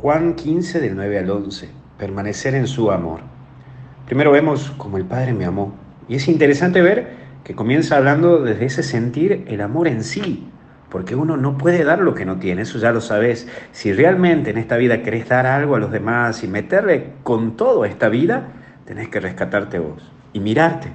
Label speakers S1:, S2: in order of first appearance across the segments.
S1: Juan 15 del 9 al 11, permanecer en su amor. Primero vemos como el Padre me amó. Y es interesante ver que comienza hablando desde ese sentir el amor en sí, porque uno no puede dar lo que no tiene, eso ya lo sabes. Si realmente en esta vida querés dar algo a los demás y meterle con todo a esta vida, tenés que rescatarte vos y mirarte,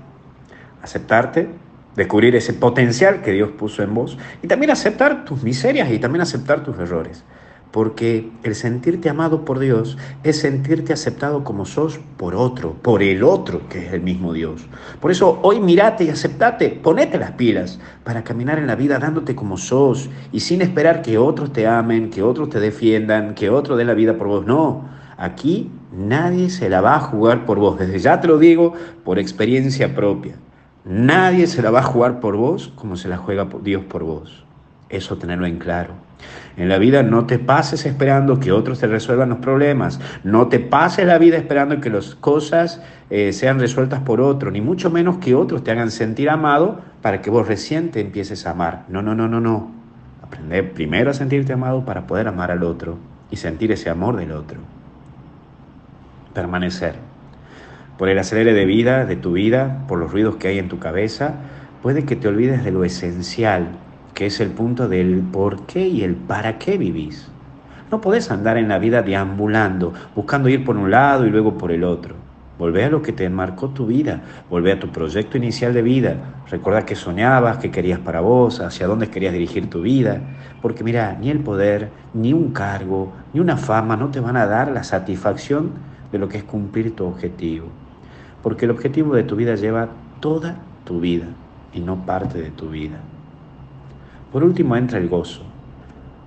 S1: aceptarte, descubrir ese potencial que Dios puso en vos y también aceptar tus miserias y también aceptar tus errores porque el sentirte amado por Dios es sentirte aceptado como sos por otro, por el otro que es el mismo Dios. Por eso hoy mirate y aceptate, ponete las pilas para caminar en la vida dándote como sos y sin esperar que otros te amen, que otros te defiendan, que otro dé la vida por vos. No, aquí nadie se la va a jugar por vos. Desde ya te lo digo por experiencia propia. Nadie se la va a jugar por vos como se la juega Dios por vos. Eso tenerlo en claro. En la vida no te pases esperando que otros te resuelvan los problemas. No te pases la vida esperando que las cosas eh, sean resueltas por otro, ni mucho menos que otros te hagan sentir amado para que vos recién te empieces a amar. No, no, no, no, no. Aprender primero a sentirte amado para poder amar al otro y sentir ese amor del otro. Permanecer. Por el acelere de vida, de tu vida, por los ruidos que hay en tu cabeza, puede que te olvides de lo esencial que es el punto del por qué y el para qué vivís. No podés andar en la vida deambulando, buscando ir por un lado y luego por el otro. Volvé a lo que te enmarcó tu vida, volvé a tu proyecto inicial de vida. Recuerda que soñabas, que querías para vos, hacia dónde querías dirigir tu vida. Porque mira, ni el poder, ni un cargo, ni una fama no te van a dar la satisfacción de lo que es cumplir tu objetivo. Porque el objetivo de tu vida lleva toda tu vida y no parte de tu vida. Por último entra el gozo.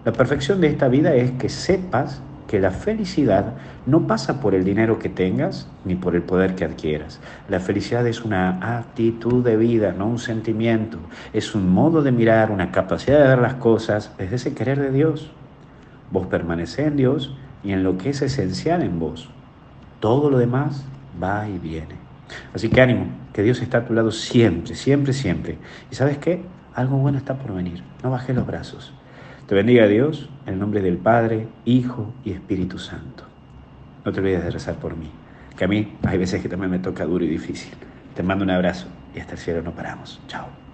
S1: La perfección de esta vida es que sepas que la felicidad no pasa por el dinero que tengas ni por el poder que adquieras. La felicidad es una actitud de vida, no un sentimiento. Es un modo de mirar, una capacidad de ver las cosas desde ese querer de Dios. Vos permanecés en Dios y en lo que es esencial en vos. Todo lo demás va y viene. Así que ánimo, que Dios está a tu lado siempre, siempre, siempre. ¿Y sabes qué? Algo bueno está por venir. No bajes los brazos. Te bendiga Dios en el nombre del Padre, Hijo y Espíritu Santo. No te olvides de rezar por mí, que a mí hay veces que también me toca duro y difícil. Te mando un abrazo y hasta el cielo no paramos. Chao.